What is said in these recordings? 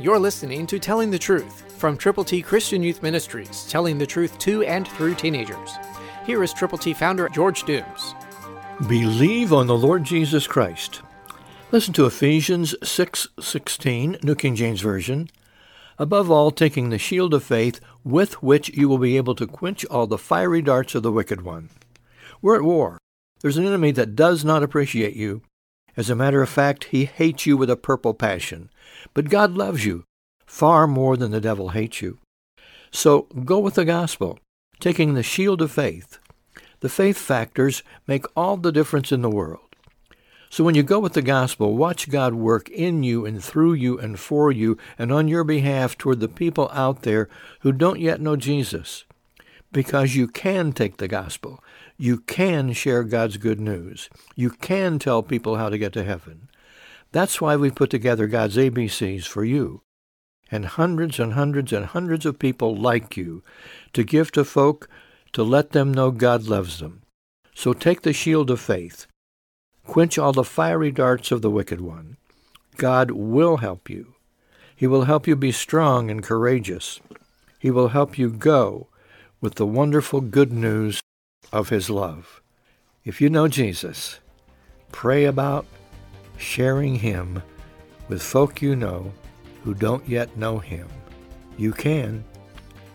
You're listening to Telling the Truth from Triple T Christian Youth Ministries, telling the truth to and through teenagers. Here is Triple T founder George Dooms. Believe on the Lord Jesus Christ. Listen to Ephesians 6:16, New King James Version. Above all, taking the shield of faith, with which you will be able to quench all the fiery darts of the wicked one. We're at war. There's an enemy that does not appreciate you. As a matter of fact, he hates you with a purple passion. But God loves you far more than the devil hates you. So go with the gospel, taking the shield of faith. The faith factors make all the difference in the world. So when you go with the gospel, watch God work in you and through you and for you and on your behalf toward the people out there who don't yet know Jesus. Because you can take the gospel. You can share God's good news. You can tell people how to get to heaven. That's why we put together God's ABCs for you and hundreds and hundreds and hundreds of people like you to give to folk to let them know God loves them. So take the shield of faith. Quench all the fiery darts of the wicked one. God will help you. He will help you be strong and courageous. He will help you go with the wonderful good news of his love. If you know Jesus, pray about sharing him with folk you know who don't yet know him. You can.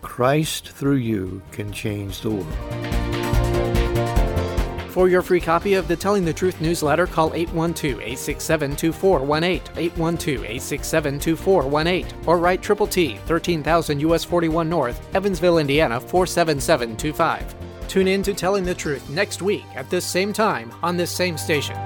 Christ through you can change the world. For your free copy of the Telling the Truth newsletter, call 812-867-2418, 812-867-2418, or write Triple T, 13,000 US 41 North, Evansville, Indiana 47725. Tune in to Telling the Truth next week at this same time on this same station.